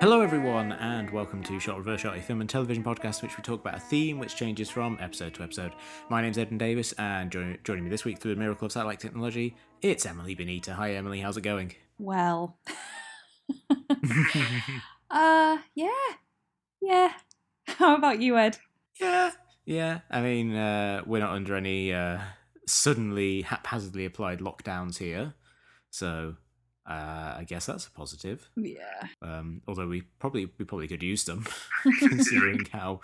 Hello, everyone, and welcome to Shot Reverse Shot, a film and television podcast which we talk about a theme which changes from episode to episode. My name's Edmund Davis, and join, joining me this week through the miracle of satellite technology, it's Emily Benita. Hi, Emily, how's it going? Well, uh, yeah, yeah. How about you, Ed? Yeah, yeah. I mean, uh, we're not under any uh, suddenly haphazardly applied lockdowns here, so uh, I guess that's a positive. Yeah. Um, although we probably we probably could use them, considering how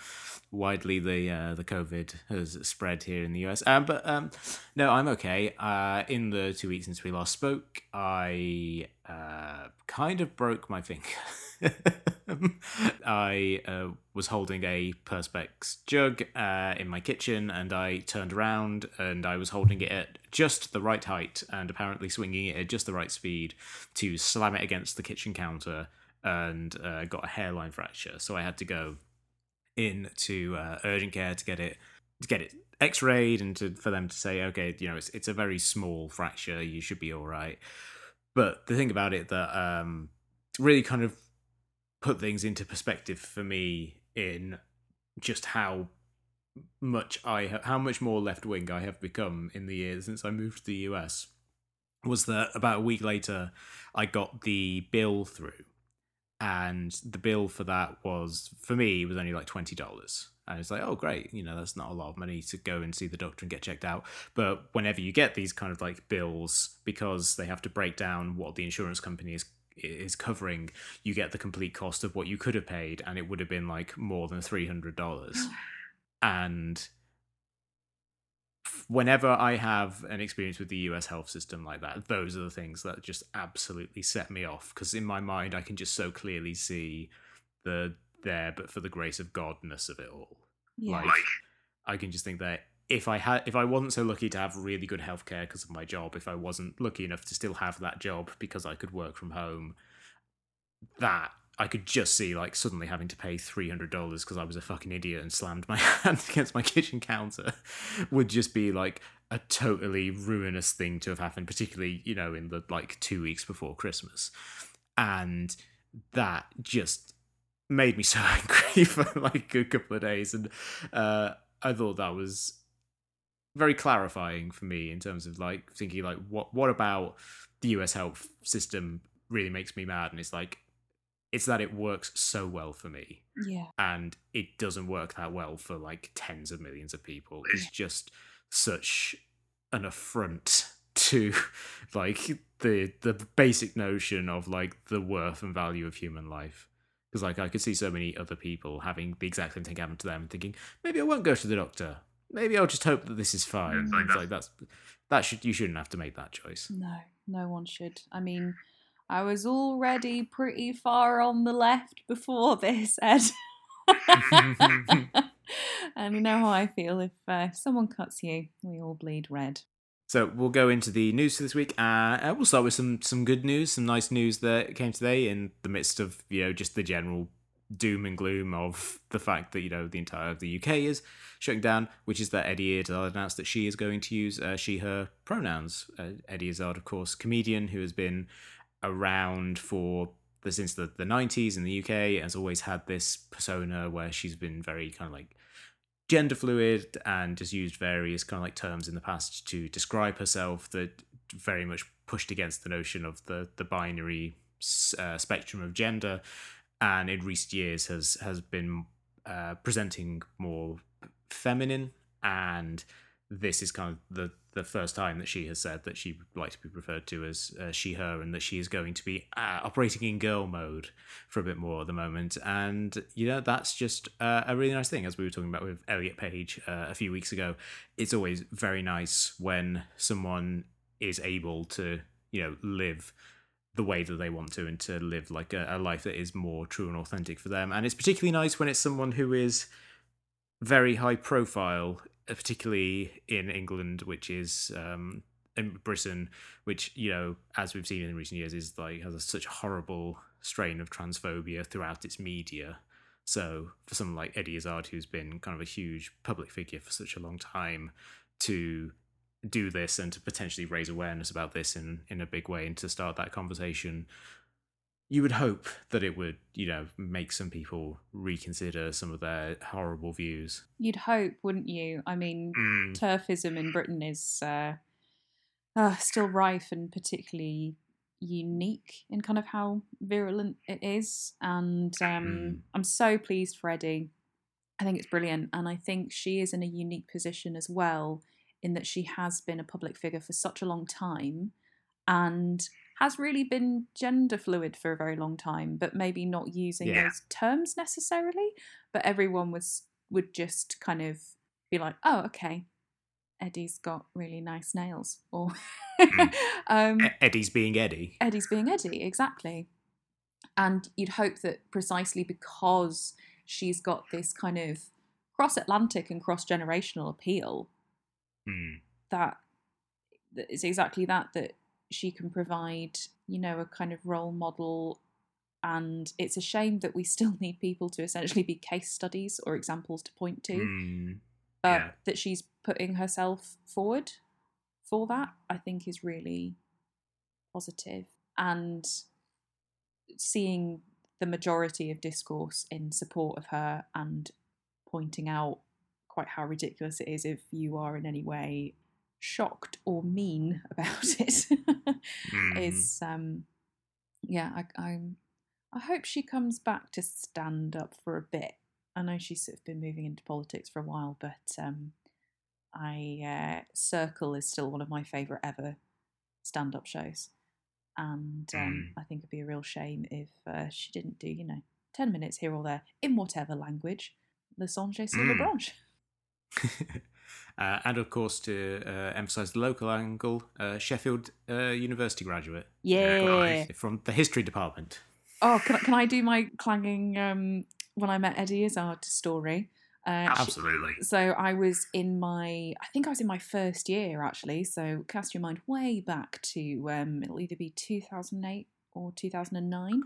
widely the uh, the COVID has spread here in the US. Um, but um, no, I'm okay. Uh, in the two weeks since we last spoke, I uh, kind of broke my finger. I uh, was holding a Perspex jug uh, in my kitchen, and I turned around and I was holding it at just the right height, and apparently swinging it at just the right speed to slam it against the kitchen counter, and uh, got a hairline fracture. So I had to go in to uh, urgent care to get it to get it x-rayed and to, for them to say okay you know it's it's a very small fracture you should be all right but the thing about it that um really kind of put things into perspective for me in just how much I ha- how much more left wing I have become in the years since I moved to the US was that about a week later I got the bill through and the bill for that was for me was only like twenty dollars. And it's like, oh great, you know, that's not a lot of money to go and see the doctor and get checked out. But whenever you get these kind of like bills, because they have to break down what the insurance company is is covering, you get the complete cost of what you could have paid, and it would have been like more than three hundred dollars. and whenever I have an experience with the US health system like that, those are the things that just absolutely set me off. Because in my mind, I can just so clearly see the there, but for the grace of Godness of it all. Yeah. Like, I can just think that if I had, if I wasn't so lucky to have really good healthcare because of my job, if I wasn't lucky enough to still have that job because I could work from home, that I could just see like suddenly having to pay three hundred dollars because I was a fucking idiot and slammed my hand against my kitchen counter would just be like a totally ruinous thing to have happened, particularly you know in the like two weeks before Christmas, and that just made me so angry for like a couple of days, and uh, I thought that was very clarifying for me in terms of like thinking like what what about the US health system really makes me mad, and it's like it's that it works so well for me. Yeah. and it doesn't work that well for like tens of millions of people. It's just such an affront to like the the basic notion of like the worth and value of human life. Because like i could see so many other people having the exact same thing happen to them and thinking maybe i won't go to the doctor maybe i'll just hope that this is fine it's like it's like that's that should you shouldn't have to make that choice No, no one should. I mean, I was already pretty far on the left before this, Ed. and you know how I feel. If, uh, someone cuts you, we all bleed red. So we'll go into the news for this week. Uh, uh, we'll start with some some good news, some nice news that came today in the midst of you know just the general doom and gloom of the fact that you know the entire of the UK is shutting down, which is that Eddie Izzard announced that she is going to use uh, she/her pronouns. Uh, Eddie Izzard, of course, comedian who has been around for the, since the the nineties in the UK, has always had this persona where she's been very kind of like gender fluid and has used various kind of like terms in the past to describe herself that very much pushed against the notion of the the binary uh, spectrum of gender and in recent years has has been uh, presenting more feminine and this is kind of the the first time that she has said that she would like to be referred to as uh, she her and that she is going to be uh, operating in girl mode for a bit more at the moment. And you know that's just uh, a really nice thing as we were talking about with Elliot Page uh, a few weeks ago. It's always very nice when someone is able to you know live the way that they want to and to live like a, a life that is more true and authentic for them and it's particularly nice when it's someone who is very high profile uh, particularly in England, which is um, in Britain, which you know, as we've seen in recent years, is like has a, such a horrible strain of transphobia throughout its media. So for someone like Eddie Izzard, who's been kind of a huge public figure for such a long time, to do this and to potentially raise awareness about this in in a big way and to start that conversation you would hope that it would you know make some people reconsider some of their horrible views You'd hope, wouldn't you? I mean, Mm. TERFism in Britain is uh, uh, still rife and particularly unique in kind of how virulent it is. And um, Mm. I'm so pleased for Eddie. I think it's brilliant. And I think she is in a unique position as well, in that she has been a public figure for such a long time and has really been gender fluid for a very long time, but maybe not using Yeah. those terms necessarily. But everyone was would just kind of be like, oh, okay, Eddie's got really nice nails. Or um, E- Eddie's being Eddie. Eddie's being Eddie, exactly. And you'd hope that precisely because she's got this kind of cross Atlantic and cross generational appeal, Mm. that that it's exactly that that she can provide you know a kind of role model and it's a shame that we still need people to essentially be case studies or examples to point to Mm. but Yeah. that she's putting herself forward for that i think is really positive and seeing the majority of discourse in support of her and pointing out quite how ridiculous it is if you are in any way shocked or mean about it Mm. is um yeah I, i'm i hope she comes back to stand up for a bit i know she's sort of been moving into politics for a while but um i uh circle is still one of my favorite ever stand-up shows and um, Mm. i think it'd be a real shame if uh, she didn't do you know 10 minutes here or there in whatever language le sur le Mm. branche uh, and of course, to uh, emphasize the local angle, uh, Sheffield uh, University graduate. uh, Yeah. from the history department. Oh, can I, can I do my clanging um, when I met Eddie Izzard story? Uh, Absolutely. so I was in my, I think I was in my first year actually. So cast your mind way back to um, it'll either be 2008 or 2009,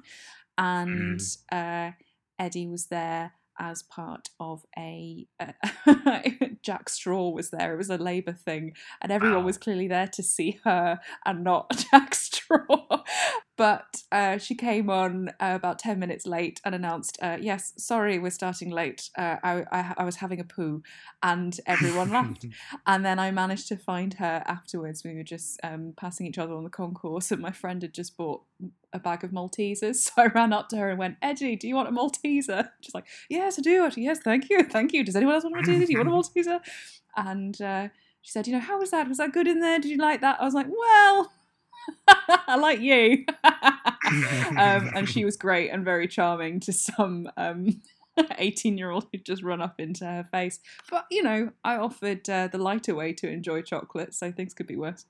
and uh, Eddie was there as part of a uh, Jack Straw was there. It was a Labour thing, and everyone Wow. was clearly there to see her and not Jack Straw. But uh, she came on uh, about 10 minutes late and announced, uh, Yes, sorry, we're starting late. Uh, I, I, I was having a poo, and everyone laughed. And then I managed to find her afterwards. We were just um, passing each other on the concourse, and my friend had just bought a bag of Maltesers. So I ran up to her and went, Eddie, do you want a Malteser? She's like, Yes, I do. I said, Yes, thank you. Thank you. Does anyone else want a Malteser? Do you want a Malteser? And uh, she said, You know, how was that? Was that good in there? Did you like that? I was like, Well, I like you. um, and she was great and very charming to some um, 18 year old who'd just run up into her face. But, you know, I offered uh, the lighter way to enjoy chocolate, so things could be worse.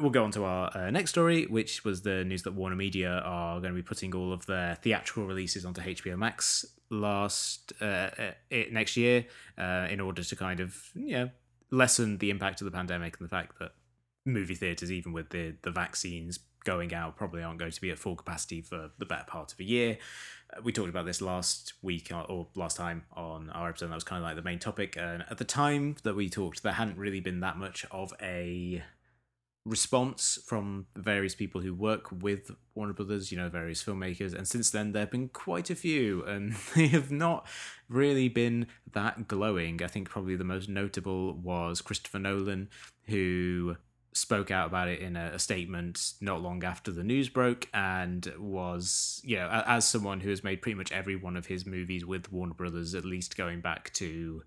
we'll go on to our uh, next story, which was the news that Warner Media are going to be putting all of their theatrical releases onto HBO Max last uh, uh, it, next year, uh, in order to kind of you know lessen the impact of the pandemic and the fact that movie theaters, even with the the vaccines going out, probably aren't going to be at full capacity for the better part of a year. Uh, we talked about this last week uh, or last time on our episode. That was kind of like the main topic. And at the time that we talked, there hadn't really been that much of a response from various people who work with Warner Brothers, you know, various filmmakers, and since then there have been quite a few, and they have not really been that glowing. I think probably the most notable was Christopher Nolan, who spoke out about it in a, a statement not long after the news broke and was you know as someone who has made pretty much every one of his movies with Warner Brothers at least going back to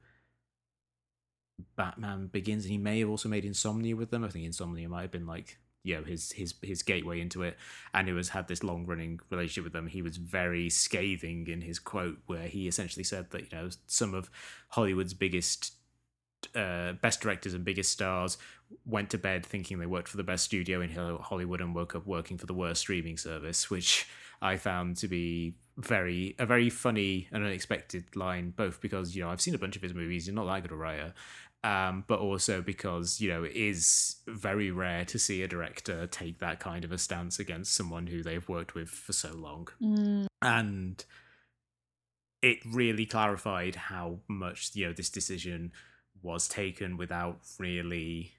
Batman Begins, and he may have also made Insomnia with them. I think Insomnia might have been like you know his his his gateway into it, and who has had this long running relationship with them. He was very scathing in his quote, where he essentially said that you know some of Hollywood's biggest. Uh, best directors and biggest stars went to bed thinking they worked for the best studio in Hollywood and woke up working for the worst streaming service, which I found to be very a very funny and unexpected line. Both because you know I've seen a bunch of his movies, he's not that good a writer, um, but also because you know it is very rare to see a director take that kind of a stance against someone who they've worked with for so long, Mm. and it really clarified how much you know this decision was taken without really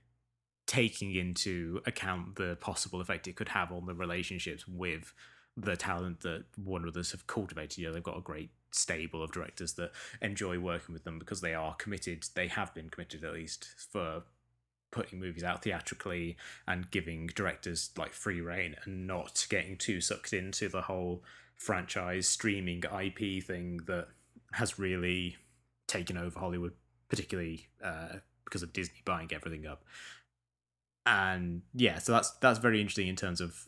taking into account the possible effect it could have on the relationships with the talent that Warner Brothers have cultivated. You know, they've got a great stable of directors that enjoy working with them because they are committed. They have been committed at least for putting movies out theatrically and giving directors like free reign and not getting too sucked into the whole franchise streaming IP thing that has really taken over Hollywood, particularly uh, because of Disney buying everything up. And yeah, so that's that's very interesting in terms of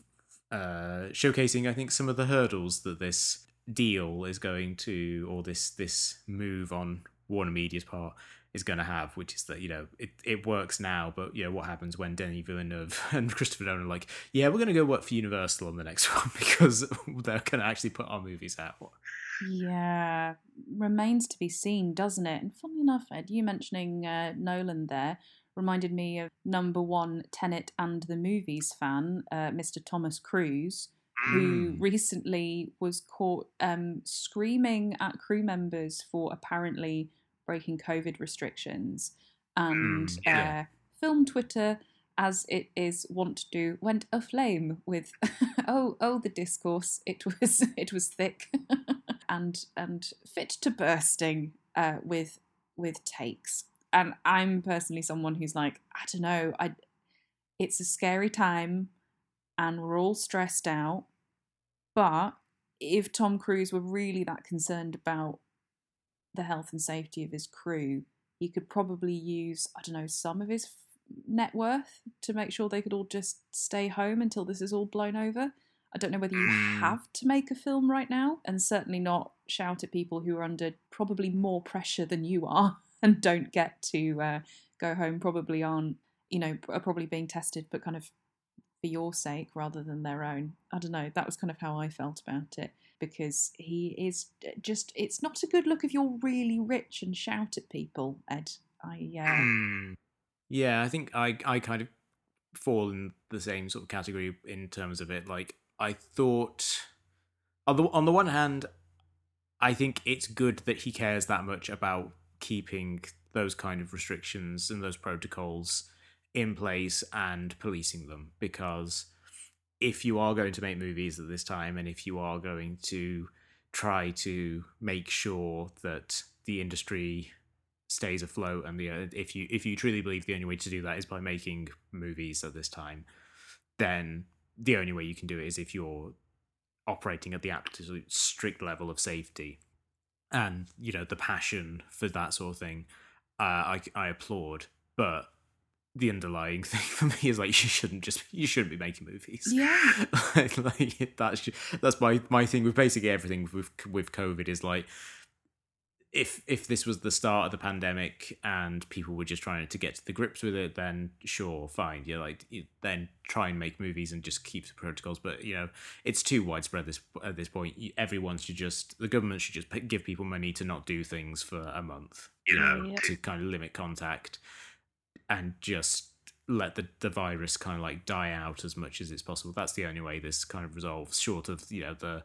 uh, showcasing, I think, some of the hurdles that this deal is going to, or this this move on Warner Media's part is going to have, which is that you know it, it works now, but you know what happens when Denis Villeneuve and Christopher Nolan are like, yeah, we're going to go work for Universal on the next one because they're going to actually put our movies out. Yeah, remains to be seen, doesn't it? And funny enough, Ed, you mentioning uh, Nolan there reminded me of number one Tenet and the movies fan, uh, Mr. Thomas Cruise, who Mm. recently was caught um, screaming at crew members for apparently breaking COVID restrictions. And Mm, yeah. uh, film Twitter, as it is wont to do, went aflame with oh oh the discourse. It was it was thick and and fit to bursting uh, with with takes. And I'm personally someone who's like I don't know I. It's a scary time, and we're all stressed out. But if Tom Cruise were really that concerned about the health and safety of his crew, he could probably use, I don't know, some of his net worth to make sure they could all just stay home until this is all blown over. I don't know whether you Mm. have to make a film right now, and certainly not shout at people who are under probably more pressure than you are and don't get to uh, go home, probably aren't, you know, are probably being tested, but kind of for your sake rather than their own. I don't know. That was kind of how I felt about it because he is uh, just. It's not a good look if you're really rich and shout at people, Ed. I uh, Hmm. Yeah, I think I I kind of fall in the same sort of category in terms of it. Like I thought on the on the one hand, I think it's good that he cares that much about keeping those kind of restrictions and those protocols in place and policing them. Because if you are going to make movies at this time and if you are going to try to make sure that the industry stays afloat and the uh, if you if you truly believe the only way to do that is by making movies at this time then the only way you can do it is if you're operating at the absolute strict level of safety and you know the passion for that sort of thing uh, I I applaud but the underlying thing for me is like you shouldn't just you shouldn't be making movies Yeah. like, like, that's that's my my thing with basically everything with with covid is like if if this was the start of the pandemic and people were just trying to get to the grips with it then sure fine. You're like you, then try and make movies and just keep the protocols. But you know it's too widespread this at this point. Everyone should just the government should just give people money to not do things for a month. You know Yeah. to kind of limit contact and just let the, the virus kind of like die out as much as it's possible. That's the only way this kind of resolves, short of you know the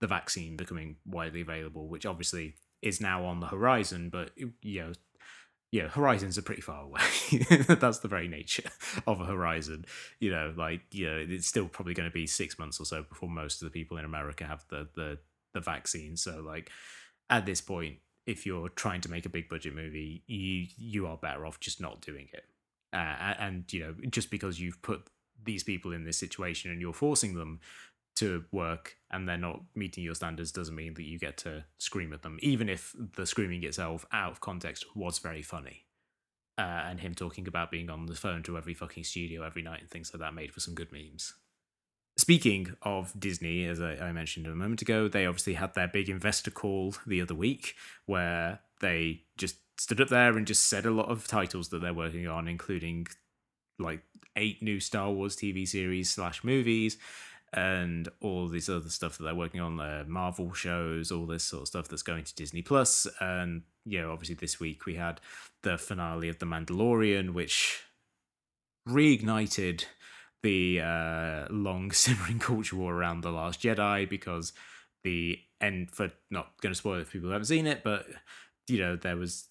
the vaccine becoming widely available, which obviously is now on the horizon. But you know, yeah, horizons are pretty far away. That's the very nature of a horizon. You know, like you know, it's still probably going to be six months or so before most of the people in America have the the the vaccine. So like at this point, if you're trying to make a big budget movie, you you are better off just not doing it. Uh, and you know, just because you've put these people in this situation and you're forcing them to work and they're not meeting your standards doesn't mean that you get to scream at them, even if the screaming itself, out of context, was very funny. Uh, and him talking about being on the phone to every fucking studio every night and things like that made for some good memes. Speaking of Disney, as I, I mentioned a moment ago, they obviously had their big investor call the other week where they just stood up there and just said a lot of titles that they're working on, including like eight new Star Wars TV series slash movies, and all this other stuff that they're working on, the Marvel shows, all this sort of stuff that's going to Disney Plus. And, you know, obviously this week we had the finale of The Mandalorian, which reignited the uh, long simmering culture war around The Last Jedi because the end, for not going to spoil it if people who haven't seen it, but, you know, there was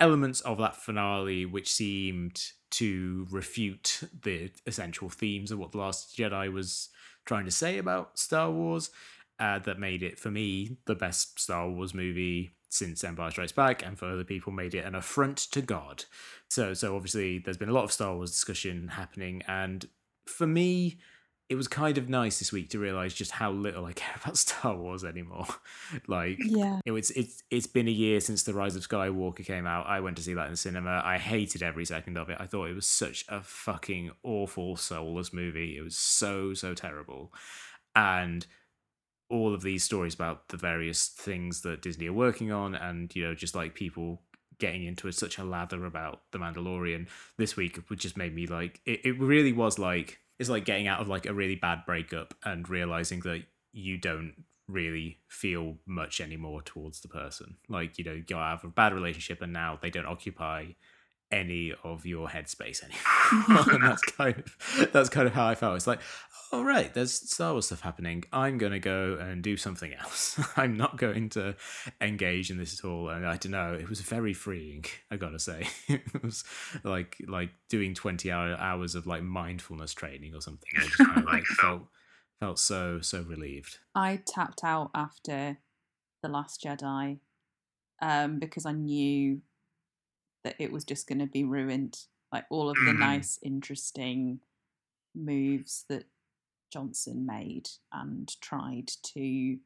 elements of that finale which seemed to refute the essential themes of what The Last Jedi was trying to say about Star Wars. Uh, that made it for me the best Star Wars movie since Empire Strikes Back, and for other people made it an affront to God. So, so obviously, there's been a lot of Star Wars discussion happening, and for me, it was kind of nice this week to realize just how little I care about Star Wars anymore. like, yeah, it was it's it's been a year since the Rise of Skywalker came out. I went to see that in the cinema. I hated every second of it. I thought it was such a fucking awful, soulless movie. It was so so terrible, and all of these stories about the various things that Disney are working on, and you know, just like people getting into such a lather about the Mandalorian this week, which just made me like it. It really was like it's like getting out of like a really bad breakup and realizing that you don't really feel much anymore towards the person. Like, you know, you have a bad relationship and now they don't occupy any of your headspace anymore. and that's kind of that's kind of how I felt. It's like, all oh, right, there's Star Wars stuff happening. I'm gonna go and do something else. I'm not going to engage in this at all. And I don't know, it was very freeing, I gotta say. it was like like doing twenty hour hours of like mindfulness training or something. I just kind of like felt felt so so relieved. I tapped out after the Last Jedi um, because I knew that it was just going to be ruined. Like all of the mm-hmm. nice, interesting moves that Johnson made and tried to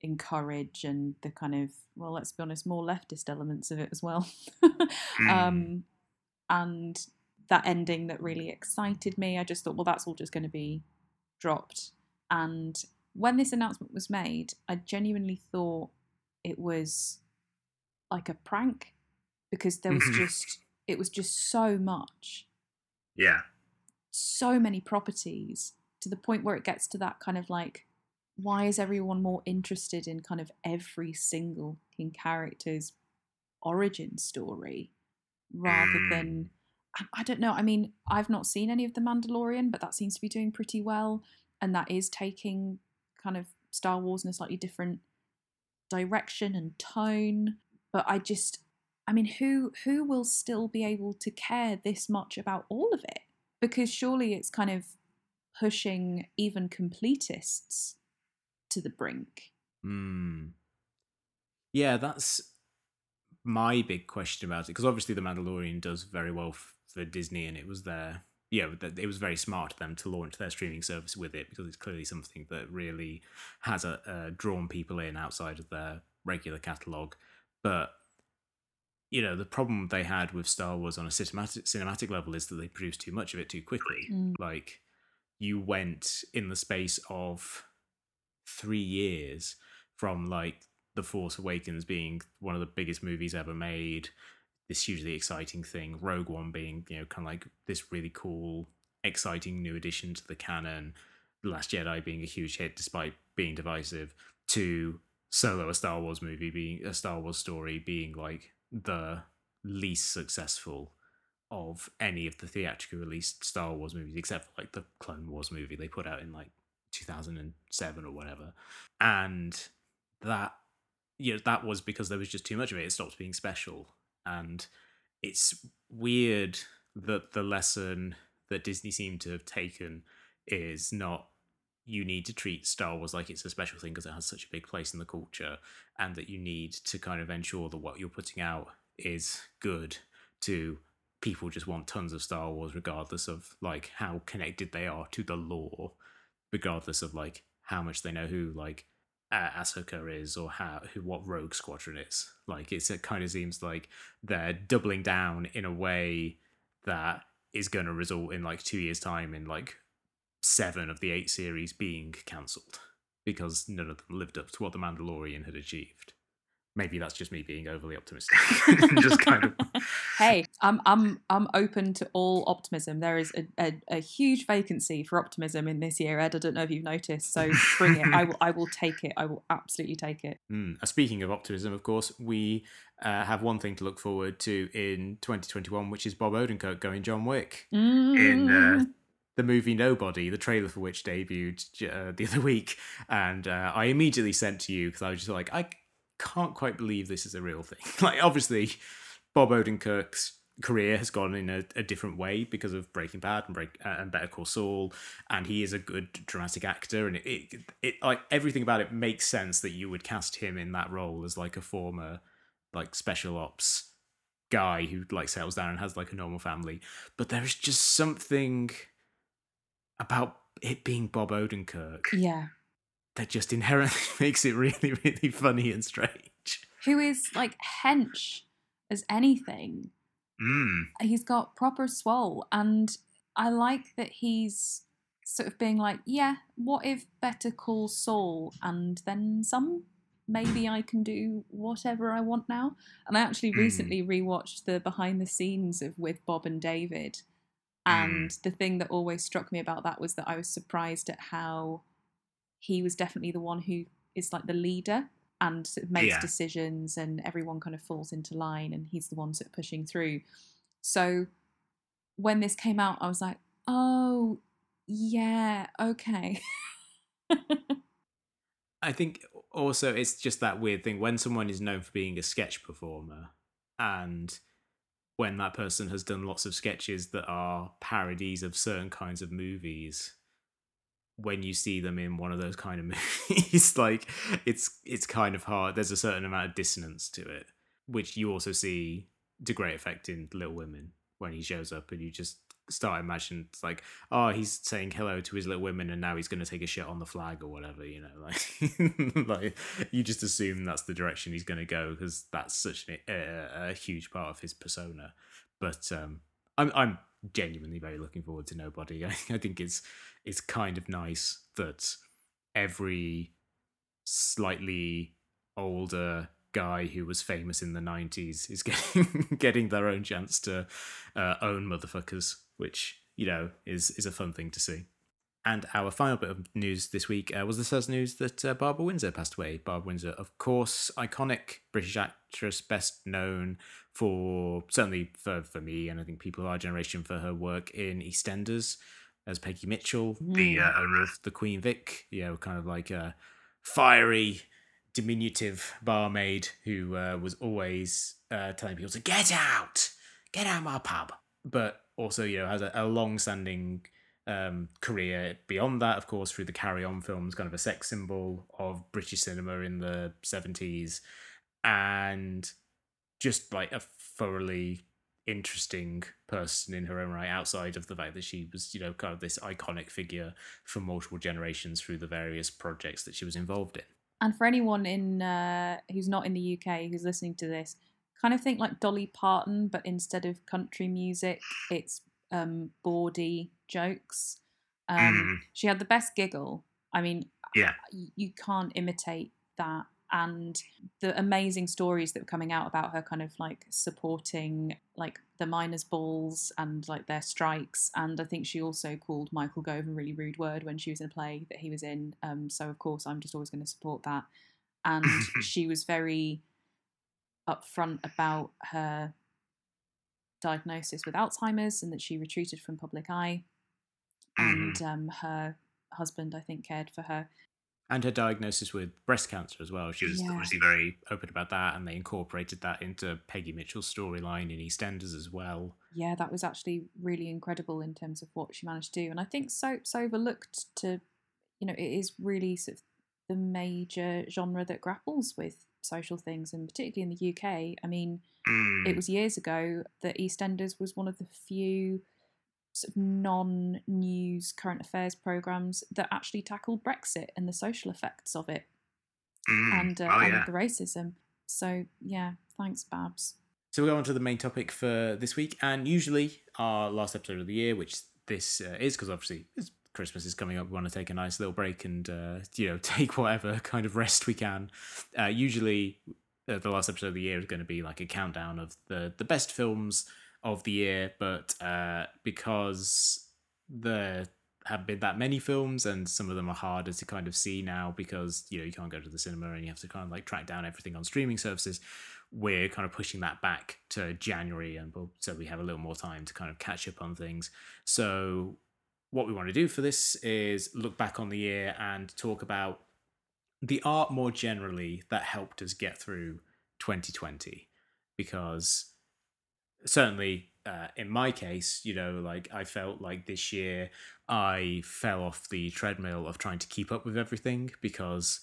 encourage, and the kind of, well, let's be honest, more leftist elements of it as well. mm. um, and that ending that really excited me, I just thought, well, that's all just going to be dropped. And when this announcement was made, I genuinely thought it was like a prank because there was mm-hmm. just it was just so much. Yeah. So many properties to the point where it gets to that kind of like why is everyone more interested in kind of every single character's origin story rather mm. than I don't know. I mean, I've not seen any of The Mandalorian, but that seems to be doing pretty well. And that is taking kind of Star Wars in a slightly different direction and tone. But I just, I mean, who who will still be able to care this much about all of it? Because surely it's kind of pushing even completists to the brink. Hmm. Yeah, that's my big question about it. Because obviously, The Mandalorian does very well for Disney, and it was there. Yeah, it was very smart of them to launch their streaming service with it because it's clearly something that really has a, drawn people in outside of their regular catalog. But you know the problem they had with Star Wars on a cinematic cinematic level is that they produced too much of it too quickly. Mm. Like you went in the space of three years from like the Force Awakens being one of the biggest movies ever made, this hugely exciting thing, Rogue One being you know kind of like this really cool, exciting new addition to the canon, The Last Jedi being a huge hit despite being divisive, to Solo, a Star Wars movie being a Star Wars story being like the least successful of any of the theatrically released Star Wars movies, except for like the Clone Wars movie they put out in like 2007 or whatever. And that, you know, that was because there was just too much of it. It stopped being special. And it's weird that the lesson that Disney seemed to have taken is not you need to treat Star Wars like it's a special thing because it has such a big place in the culture, and that you need to kind of ensure that what you're putting out is good to people just want tons of Star Wars regardless of like how connected they are to the lore, regardless of like how much they know who like uh, Ahsoka is or how who what Rogue Squadron is. Like it's it kind of seems like they're doubling down in a way that is going to result in like two years time in like seven of the eight series being cancelled because none of them lived up to what The Mandalorian had achieved. maybe that's just me being overly optimistic. just kind of. hey, I'm I'm I'm open to all optimism. There is a, a, a, huge vacancy for optimism in this year, Ed. I don't know if you've noticed. So bring it. I will I will take it. I will absolutely take it. Mm. Speaking of optimism, of course, we uh, have one thing to look forward to in 2021, which is Bob Odenkirk going John Wick mm. in. Uh, the movie Nobody, the trailer for which debuted uh, the other week, and uh, I immediately sent to you because I was just like, I can't quite believe this is a real thing. like, obviously, Bob Odenkirk's career has gone in a, a different way because of Breaking Bad and, Break, uh, and Better Call Saul, and he is a good dramatic actor, and it, it, it like everything about it makes sense that you would cast him in that role as like a former like special ops guy who like settles down and has like a normal family. But there is just something about it being Bob Odenkirk. Yeah that just inherently makes it really, really funny and strange. Who is like hench as anything. Mm. He's got proper swole, and I like that he's sort of being like, yeah, what if Better Call Saul and then some? Maybe I can do whatever I want now. And I actually mm. recently rewatched the behind the scenes of with Bob and David. And mm. the thing that always struck me about that was that I was surprised at how he was definitely the one who is like the leader and sort of makes yeah. decisions and everyone kind of falls into line and he's the one sort of pushing through. So when this came out, I was like, oh, yeah, okay. I think also it's just that weird thing when someone is known for being a sketch performer and when that person has done lots of sketches that are parodies of certain kinds of movies when you see them in one of those kind of movies like it's it's kind of hard. There's a certain amount of dissonance to it which you also see to great effect in little women when he shows up and you just start imagining like oh he's saying hello to his little women and now he's going to take a shit on the flag or whatever you know like like you just assume that's the direction he's going to go because that's such a, a, a huge part of his persona. But um i'm i'm genuinely very looking forward to nobody. I, I think it's it's kind of nice that every slightly older guy who was famous in the 90s is getting getting their own chance to uh, own motherfuckers which you know is is a fun thing to see and our final bit of news this week uh, was the sad news that uh, Barbara Windsor passed away. Barbara Windsor, of course, iconic British actress, best known for certainly for, for me and I think people of our generation for her work in EastEnders, as Peggy Mitchell, mm. the uh, owner of the Queen Vic. You know, kind of like a fiery, diminutive barmaid who uh, was always uh, telling people to get out, get out of my pub. But also, you know, has a, a long-standing um, career beyond that, of course, through the Carry On films, kind of a sex symbol of British cinema in the seventies, and just like a thoroughly interesting person in her own right outside of the fact that she was you know kind of this iconic figure for multiple generations through the various projects that she was involved in. And for anyone in uh, who's not in the uk who's listening to this kind of think like dolly parton but instead of country music it's um bawdy jokes. Um mm. she had the best giggle. I mean yeah. you can't imitate that. And the amazing stories that were coming out about her kind of like supporting like the miners balls and like their strikes. And i think she also called michael gove a really rude word when she was in a play that he was in. Um, so of course i'm just always going to support that. And she was very upfront about her diagnosis with alzheimer's and that she retreated from public eye and mm-hmm. um, her husband i think cared for her and her diagnosis with breast cancer as well. She was yeah. obviously very open about that, and they incorporated that into Peggy Mitchell's storyline in EastEnders as well. Yeah, that was actually really incredible in terms of what she managed to do, and I think soaps overlooked to, you know, it is really sort of the major genre that grapples with social things, and particularly in the UK. I mean, mm. it was years ago that EastEnders was one of the few sort of non-news current affairs programs that actually tackled Brexit and the social effects of it, mm. and, uh, oh, and yeah. the racism. So yeah, thanks, Babs. So we'll go on to the main topic for this week, and usually our last episode of the year, which this uh, is because obviously Christmas is coming up. We want to take a nice little break and uh, you know take whatever kind of rest we can. Uh, usually uh, the last episode of the year is going to be like a countdown of the the best films of the year, but uh, because there have been that many films and some of them are harder to kind of see now because you know you can't go to the cinema and you have to kind of like track down everything on streaming services we're kind of pushing that back to january and we'll, so we have a little more time to kind of catch up on things so what we want to do for this is look back on the year and talk about the art more generally that helped us get through 2020 because certainly uh, in my case, you know, like I felt like this year I fell off the treadmill of trying to keep up with everything because,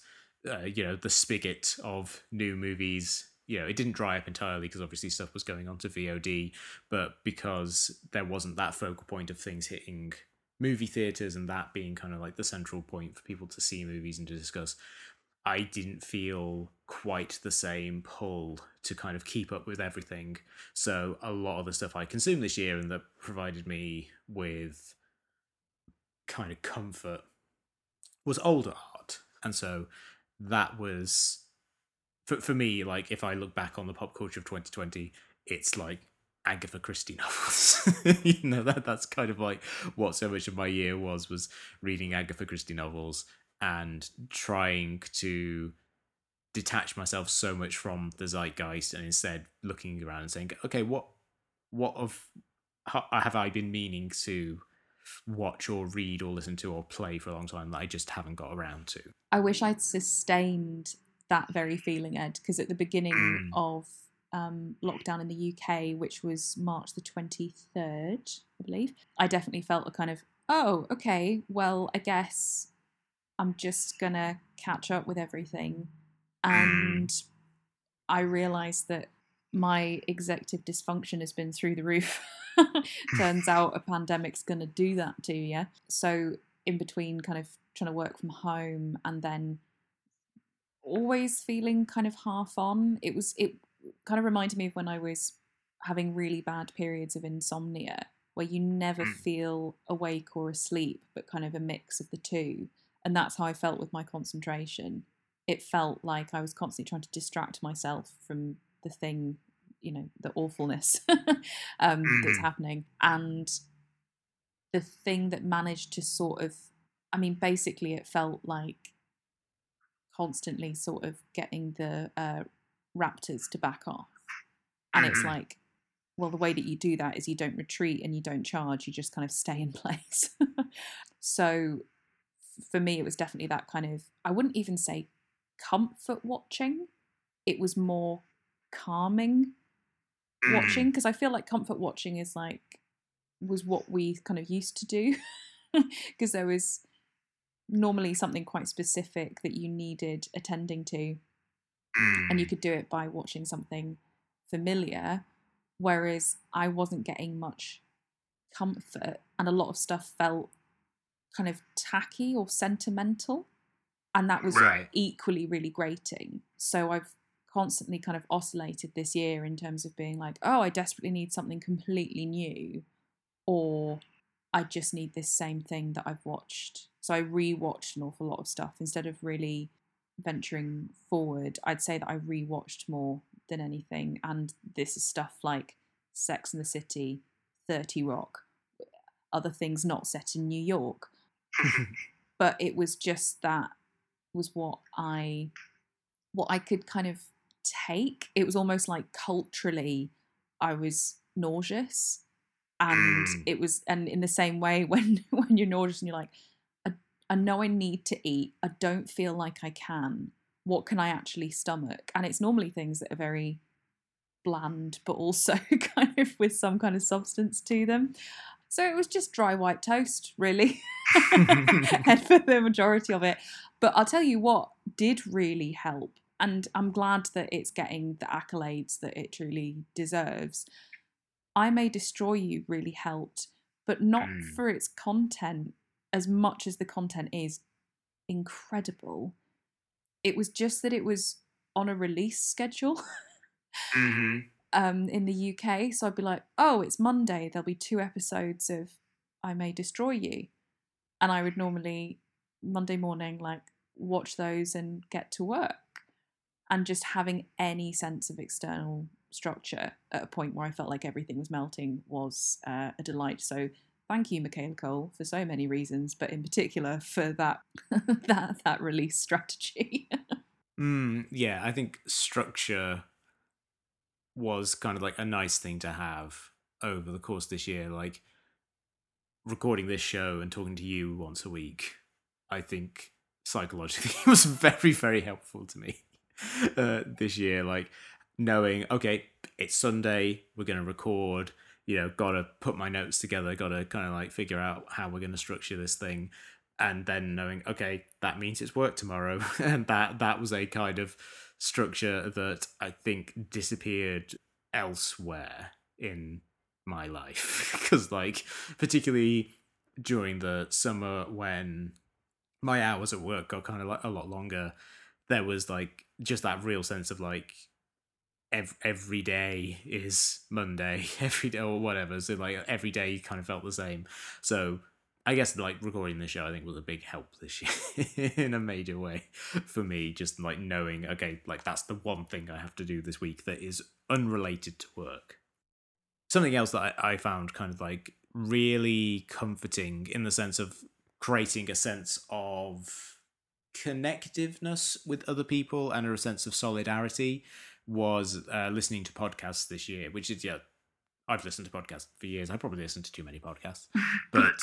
uh, you know, the spigot of new movies, you know, it didn't dry up entirely because obviously stuff was going on to VOD, but because there wasn't that focal point of things hitting movie theaters and that being kind of like the central point for people to see movies and to discuss, I didn't feel quite the same pull to kind of keep up with everything. So a lot of the stuff I consumed this year and that provided me with kind of comfort was older art. And so that was for for me, like if I look back on the pop culture of 2020, it's like Agatha Christie novels. you know, that that's kind of like what so much of my year was was reading Agatha Christie novels and trying to detach myself so much from the zeitgeist and instead looking around and saying, okay, what what of have I been meaning to watch or read or listen to or play for a long time that I just haven't got around to? I wish I'd sustained that very feeling, Ed, because at the beginning mm. of um, lockdown in the UK, which was March the 23rd, I believe, I definitely felt a kind of, oh, okay, well, I guess I'm just gonna catch up with everything. And I realized that my executive dysfunction has been through the roof. Turns out a pandemic's gonna do that to you. So in between kind of trying to work from home and then always feeling kind of half on, it was it kind of reminded me of when I was having really bad periods of insomnia where you never mm. feel awake or asleep, but kind of a mix of the two. And that's how I felt with my concentration. It felt like I was constantly trying to distract myself from the thing, you know, the awfulness um, that's mm. happening. And the thing that managed to sort of, I mean, basically, it felt like constantly sort of getting the uh, raptors to back off. And it's mm-hmm. like, well, the way that you do that is you don't retreat and you don't charge, you just kind of stay in place. so for me, it was definitely that kind of, I wouldn't even say comfort watching, it was more calming watching because I feel like comfort watching is like, was what we kind of used to do because there was normally something quite specific that you needed attending to and you mm. could do it by watching something familiar whereas i wasn't getting much comfort and a lot of stuff felt kind of tacky or sentimental. And that was right. equally really grating. So I've constantly kind of oscillated this year in terms of being like, oh, I desperately need something completely new, or I just need this same thing that I've watched. So I rewatched an awful lot of stuff instead of really venturing forward. I'd say that I rewatched more than anything. And this is stuff like Sex and the City, 30 Rock, other things not set in New York, but it was just that was what I what I could kind of take. It was almost like culturally I was nauseous. And mm. it was and in the same way when when you're nauseous and you're like, I know I need to eat. I don't feel like I can. What can I actually stomach? And it's normally things that are very bland, but also kind of with some kind of substance to them. So it was just dry white toast, really, and for the majority of it. But I'll tell you what did really help, and I'm glad that it's getting the accolades that it truly deserves. I May Destroy You really helped, but not mm. for its content as much as the content is incredible. It was just that it was on a release schedule. mm-hmm um, in the UK. So I'd be like, oh, it's Monday. There'll be two episodes of I May Destroy You. And I would normally, Monday morning, like watch those and get to work. and just having any sense of external structure at a point where I felt like everything was melting was uh, a delight. So thank you, Michaela Coel, for so many reasons, but in particular for that that that release strategy. mm, yeah, I think structure was kind of like a nice thing to have over the course this year. Like recording this show and talking to you once a week, I think psychologically was very, very helpful to me uh, this year. Like knowing, okay, it's Sunday, we're going to record. You know, got to put my notes together, got to kind of like figure out how we're going to structure this thing, and then knowing, okay, that means it's work tomorrow, and that that was a kind of structure that I think disappeared elsewhere in my life. Because like particularly during the summer when my hours at work got kind of like a lot longer there was like just that real sense of like every, every day is monday every day or whatever. So like every day kind of felt the same. So i guess like recording the show i think was a big help this year in a major way for me just like knowing okay like that's the one thing i have to do this week that is unrelated to work. Something else that I, I found kind of like really comforting in the sense of creating a sense of connectiveness with other people and a sense of solidarity was uh, listening to podcasts this year, which is, yeah, I've listened to podcasts for years. I probably listened to too many podcasts. But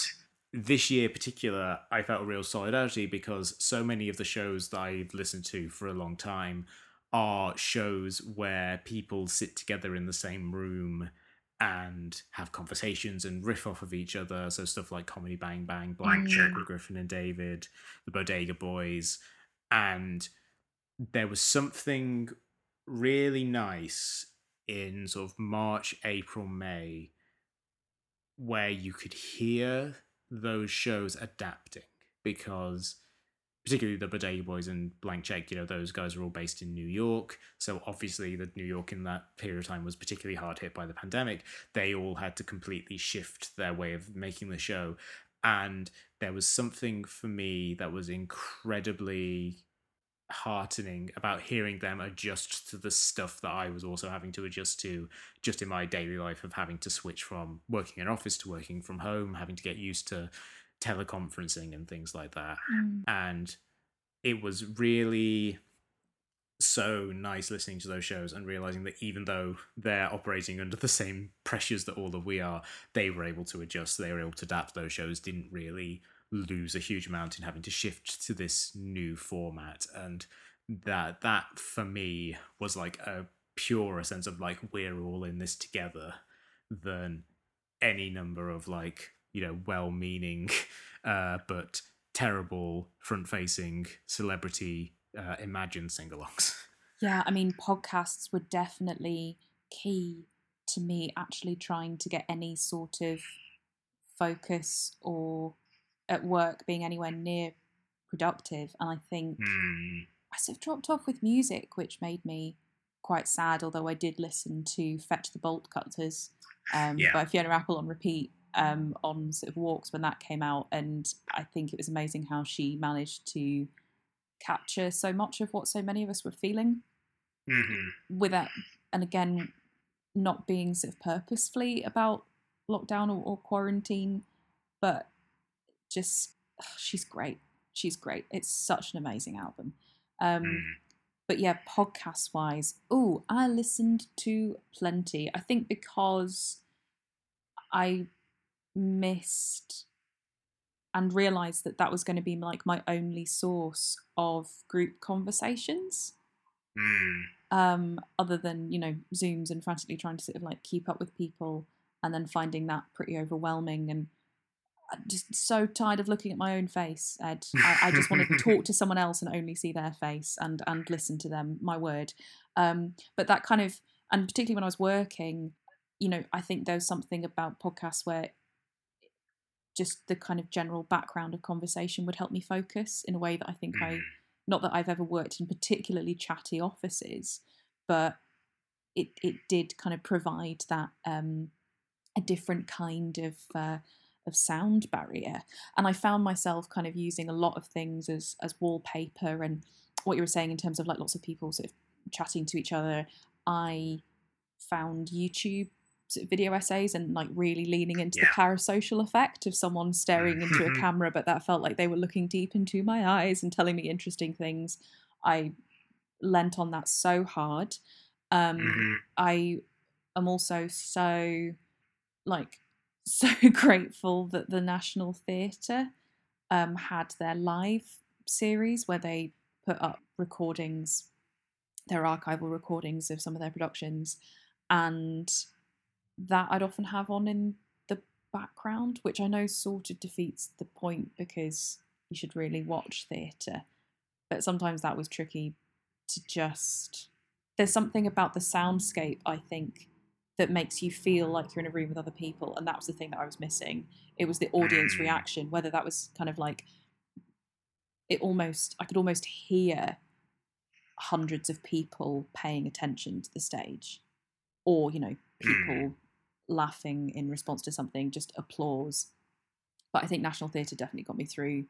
this year, particular, I felt a real solidarity because so many of the shows that I've listened to for a long time are shows where people sit together in the same room and have conversations and riff off of each other. So stuff like Comedy Bang Bang, Blank mm. With Griffin and David, the Bodega Boys. And there was something really nice in sort of March, April, May where you could hear those shows adapting because particularly the Bodega Boys and Blank Check, you know, those guys are all based in New York. So obviously, the New York in that period of time was particularly hard hit by the pandemic. They all had to completely shift their way of making the show. And there was something for me that was incredibly heartening about hearing them adjust to the stuff that I was also having to adjust to just in my daily life of having to switch from working in an office to working from home, having to get used to teleconferencing and things like that. Mm. And it was really so nice listening to those shows and realizing that even though they're operating under the same pressures that all of we are, they were able to adjust, they were able to adapt. Those shows didn't really lose a huge amount in having to shift to this new format. And that that for me was like a purer sense of like we're all in this together than any number of like you know well-meaning uh, but terrible front-facing celebrity uh, imagined sing-alongs. Yeah, I mean podcasts were definitely key to me actually trying to get any sort of focus or at work being anywhere near productive. And I think mm. I sort of dropped off with music, which made me quite sad. Although I did listen to "Fetch the Bolt Cutters" um, yeah. by Fiona Apple on repeat um, on sort of walks when that came out, and I think it was amazing how she managed to capture so much of what so many of us were feeling mm-hmm. without, and again, not being sort of purposefully about lockdown or, or quarantine, but just oh, she's great. She's great. It's such an amazing album. Um, mm. But yeah, podcast wise, oh, I listened to plenty. I think because I missed and realized that that was going to be like my only source of group conversations mm. um, other than you know zooms and frantically trying to sort of like keep up with people and then finding that pretty overwhelming and I'm just so tired of looking at my own face ed i, I just want to talk to someone else and only see their face and and listen to them my word um, but that kind of and particularly when i was working you know i think there's something about podcasts where just the kind of general background of conversation would help me focus in a way that I think I, mm. not that I've ever worked in particularly chatty offices, but it it did kind of provide that um, a different kind of uh, of sound barrier, and I found myself kind of using a lot of things as as wallpaper and what you were saying in terms of like lots of people sort of chatting to each other, I found YouTube sort of video essays and like really leaning into the parasocial effect of someone staring into a Mhm. camera, but that felt like they were looking deep into my eyes and telling me interesting things. I lent on that so hard. Um, Mhm. I am also so like so grateful that the National Theatre um, had their live series where they put up recordings, their archival recordings of some of their productions, and that I'd often have on in the background, which I know sort of defeats the point because you should really watch theatre. But sometimes that was tricky to just. There's something about the soundscape, I think, that makes you feel like you're in a room with other people. And that was the thing that I was missing. It was the audience Mm. reaction, whether that was kind of like. It almost. I could almost hear hundreds of people paying attention to the stage or you know people laughing in response to something just applause but i think national theatre definitely got me through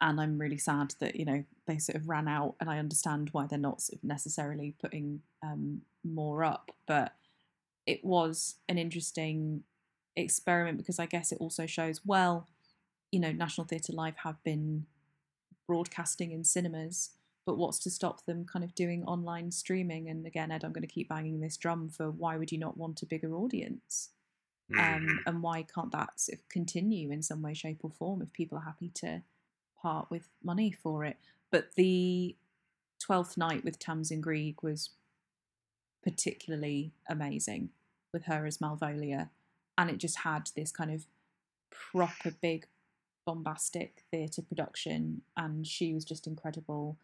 and i'm really sad that you know they sort of ran out and i understand why they're not sort of necessarily putting um, more up but it was an interesting experiment because i guess it also shows well you know national theatre live have been broadcasting in cinemas but what's to stop them kind of doing online streaming? And again ed i'm going to keep banging this drum for why would you not want a bigger audience? Um, Mhm. and why can't that sort of continue in some way shape or form if people are happy to part with money for it? But the 12th night with tamsin greig was particularly amazing with her as malvolia and it just had this kind of proper big bombastic theatre production and she was just incredible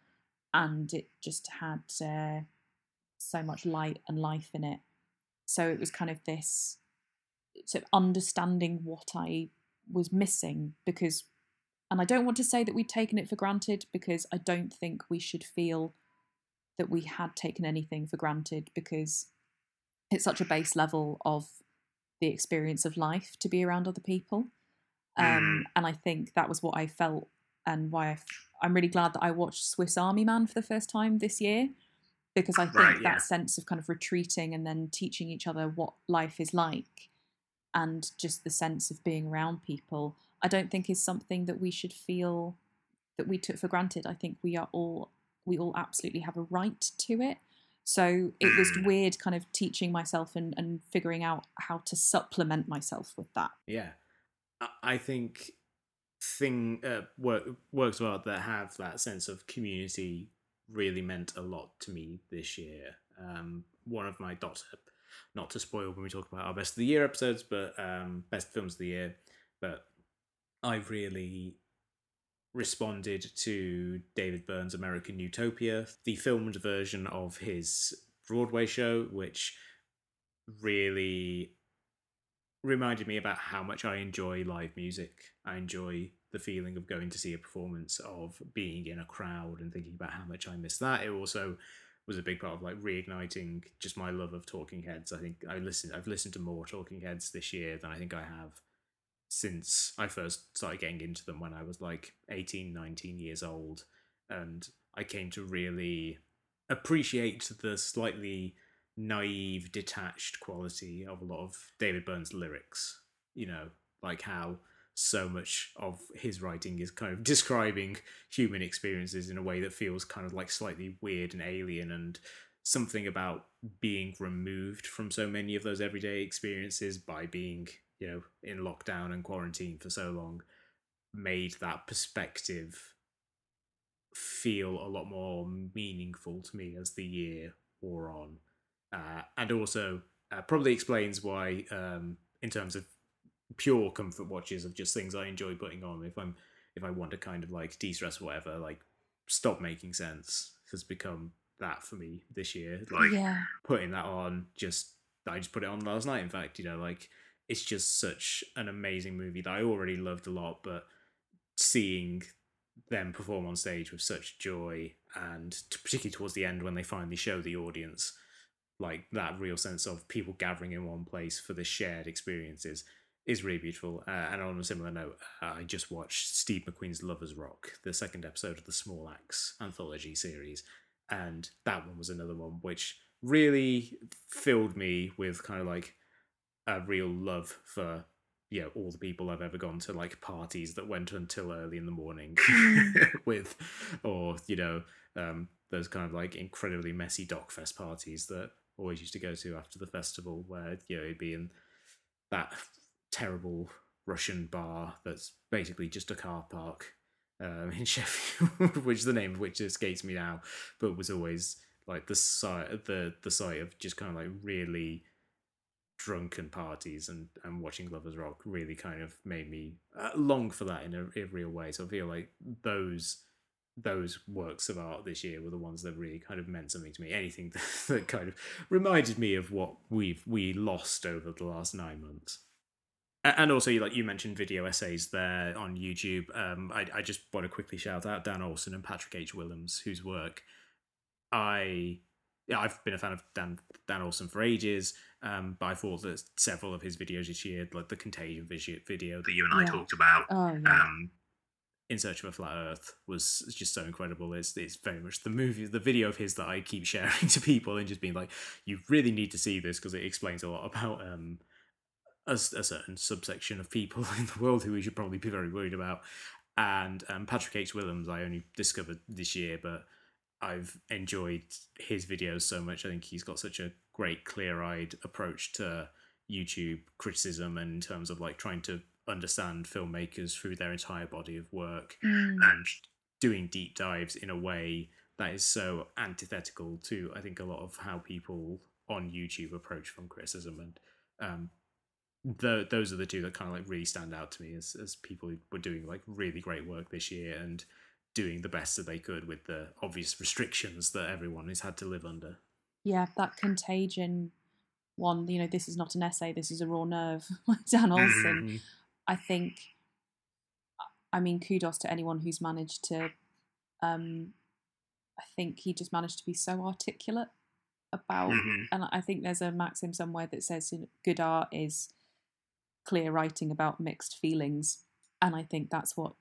and it just had uh, so much light and life in it. So it was kind of this sort of understanding what I was missing because, and I don't want to say that we'd taken it for granted because I don't think we should feel that we had taken anything for granted because it's such a base level of the experience of life to be around other people. Um, and I think that was what I felt and why I f- I'm really glad that I watched Swiss Army Man for the first time this year because I think Right, that yeah. sense of kind of retreating and then teaching each other what life is like and just the sense of being around people I don't think is something that we should feel that we took for granted. I think we are all we all absolutely have a right to it. So it was Mm. weird kind of teaching myself and, and figuring out how to supplement myself with that. Yeah, I- I think thing uh, work works well that have that sense of community really meant a lot to me this year. Um, one of my dots, not to spoil when we talk about our best of the year episodes, but um, best films of the year, but I've really responded to David Byrne's American Utopia, the filmed version of his Broadway show, which really reminded me about how much I enjoy live music. I enjoy the feeling of going to see a performance, of being in a crowd and thinking about how much I miss that. It also was a big part of like reigniting just my love of Talking Heads. I think I listened I've listened to more Talking Heads this year than I think I have since I first started getting into them when I was like 18, 19 years old. And I came to really appreciate the slightly naive, detached quality of a lot of David Byrne's lyrics. You know, like how so much of his writing is kind of describing human experiences in a way that feels kind of like slightly weird and alien and something about being removed from so many of those everyday experiences by being you know in lockdown and quarantine for so long made that perspective feel a lot more meaningful to me as the year wore on uh, and also uh, probably explains why um, in terms of pure comfort watches of just things I enjoy putting on. If I'm if I want to kind of like de-stress or whatever, like stop making sense has become that for me this year. Like yeah. putting that on just I just put it on last night in fact, you know, like it's just such an amazing movie that I already loved a lot, but seeing them perform on stage with such joy and t- particularly towards the end when they finally show the audience like that real sense of people gathering in one place for the shared experiences is really beautiful. Uh, and on a similar note, uh, I just watched Steve McQueen's Lovers Rock, the second episode of the Small Axe anthology series, and that one was another one which really filled me with kind of like a real love for you know all the people I've ever gone to like parties that went until early in the morning with, or you know um, those kind of like incredibly messy Doc/Fest parties that always used to go to after the festival, where you know it'd be in that terrible Russian bar that's basically just a car park um, in Sheffield, which the name of which escapes me now, but was always like the site the the site of just kind of like really drunken parties and and watching lovers rock really kind of made me uh, long for that in a, a, real way. So i feel like those those works of art this year were the ones that really kind of meant something to me. Anything that, that kind of reminded me of what we've we lost over the last nine months. And also like you mentioned video essays there on youtube. Um, I, I just want to quickly shout out dan olson and patrick h. Willems whose work i yeah, I've been a fan of Dan Dan Olson for ages, um, but I thought that several of his videos this year, like the Contagion video that you and I yeah. talked about, oh, yeah. um, in Search of a Flat Earth, was just so incredible. It's it's very much the movie, the video of his that I keep sharing to people and just being like, you really need to see this because it explains a lot about um, a, a, certain subsection of people in the world who we should probably be very worried about. And um, Patrick H. Willems, I only discovered this year, but I've enjoyed his videos so much. I think he's got such a great, clear eyed approach to YouTube criticism and in terms of like trying to understand filmmakers through their entire body of work mm. and doing deep dives in a way that is so antithetical to, I think, a lot of how people on YouTube approach film criticism. And um, the, those are the two that kind of like really stand out to me as, as people who were doing like really great work this year and doing the best that they could with the obvious restrictions that everyone has had to live under. Yeah, that contagion one, you know, this is not an essay, this is a raw nerve, Dan Olson. Mm-hmm. I think, I mean, kudos to anyone who's managed to, um, I think he just managed to be so articulate about, mm-hmm. and I think there's a maxim somewhere that says you know, good art is clear writing about mixed feelings. And I think that's what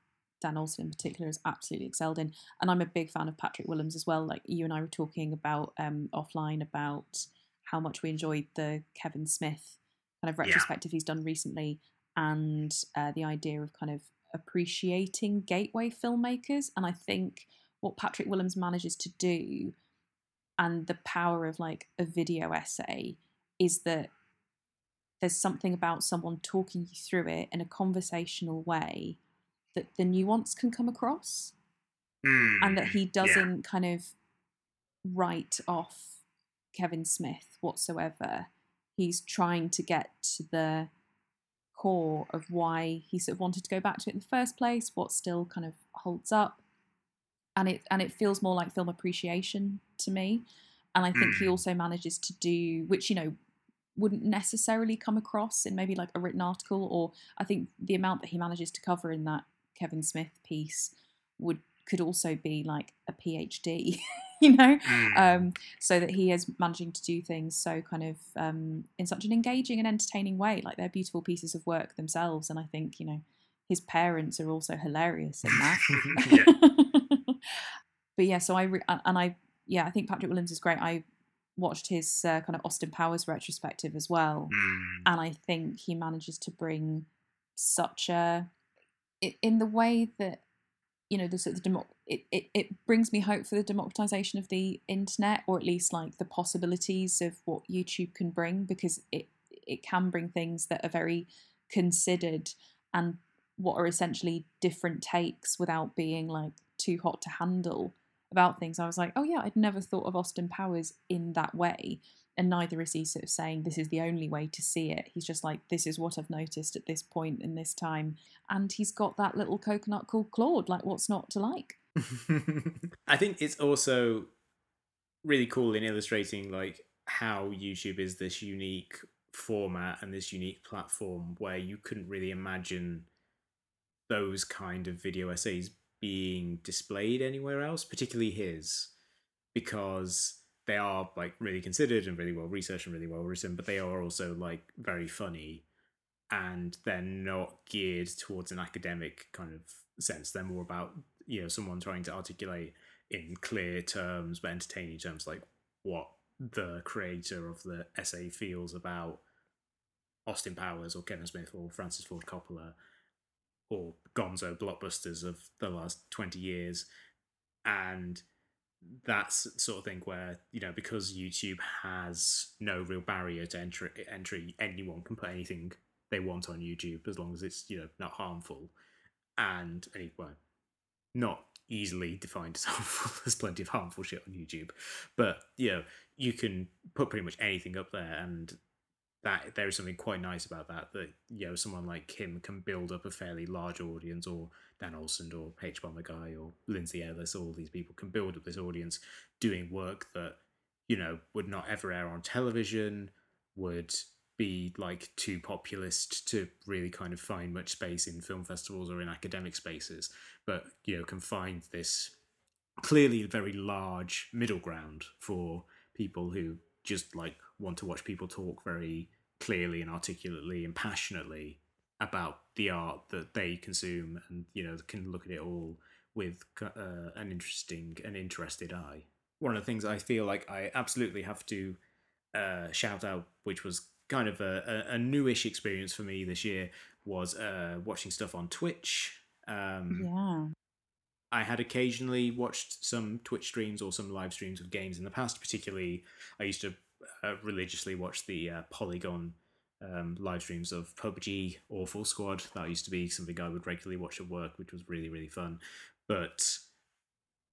Dan Olson in particular has absolutely excelled in. And I'm a big fan of Patrick Willems as well. Like you and I were talking about um, offline about how much we enjoyed the Kevin Smith kind of retrospective yeah. he's done recently, and uh, the idea of kind of appreciating gateway filmmakers. And I think what Patrick Willems manages to do, and the power of like a video essay, is that there's something about someone talking you through it in a conversational way that the nuance can come across mm, and that he doesn't yeah. kind of write off Kevin Smith whatsoever. He's trying to get to the core of why he sort of wanted to go back to it in the first place, what still kind of holds up. And it and it feels more like film appreciation to me. And I think mm. he hmm. also manages to do which, you know, wouldn't necessarily come across in maybe like a written article or I think the amount that he manages to cover in that Kevin Smith piece would could also be like a PhD, you know, mm. um, so that he is managing to do things so kind of um, in such an engaging and entertaining way. Like they're beautiful pieces of work themselves, and I think you know his parents are also hilarious in that. but yeah, so I re- and I yeah I think Patrick Willems is great. I watched his uh, kind of Austin Powers retrospective as well, mm. and I think he manages to bring such a in the way that you know the sort of the it, it, it brings me hope for the democratization of the internet or at least like the possibilities of what youtube can bring because it it can bring things that are very considered and what are essentially different takes without being like too hot to handle about things. I was like oh yeah i'd never thought of austin powers in that way and neither is he sort of saying this is the only way to see it. He's just like, this is what I've noticed at this point in this time. And he's got that little coconut called Claude. Like, what's not to like? I think it's also really cool in illustrating like how YouTube is this unique format and this unique platform where you couldn't really imagine those kind of video essays being displayed anywhere else, particularly his, because they are like really considered and really well researched and really well written, but they are also like very funny and they're not geared towards an academic kind of sense. They're more about, you know, someone trying to articulate in clear terms but entertaining terms, like what the creator of the essay feels about Austin Powers or Kevin Smith or Francis Ford Coppola or gonzo blockbusters of the last 20 years. And that's sort of thing where, you know, because YouTube has no real barrier to entry, entry anyone can put anything they want on YouTube as long as it's, you know, not harmful. And, anyway, not easily defined as harmful. There's plenty of harmful shit on YouTube. But, you know, you can put pretty much anything up there and that there is something quite nice about that. That you know, someone like him can build up a fairly large audience, or Dan Olson, or hbomberguy, or Lindsay Ellis. All these people can build up this audience doing work that you know would not ever air on television, would be like too populist to really kind of find much space in film festivals or in academic spaces, but you know can find this clearly very large middle ground for people who just like want to watch people talk very clearly and articulately and passionately about the art that they consume and you know can look at it all with uh, an interesting and interested eye one of the things i feel like i absolutely have to uh, shout out which was kind of a, a, a, newish experience for me this year was uh, watching stuff on twitch um, yeah I had occasionally watched some Twitch streams or some live streams of games in the past. Particularly, I used to uh, religiously watch the uh, Polygon um, live streams of PUBG or Full Squad. That used to be something I would regularly watch at work, which was really really fun. But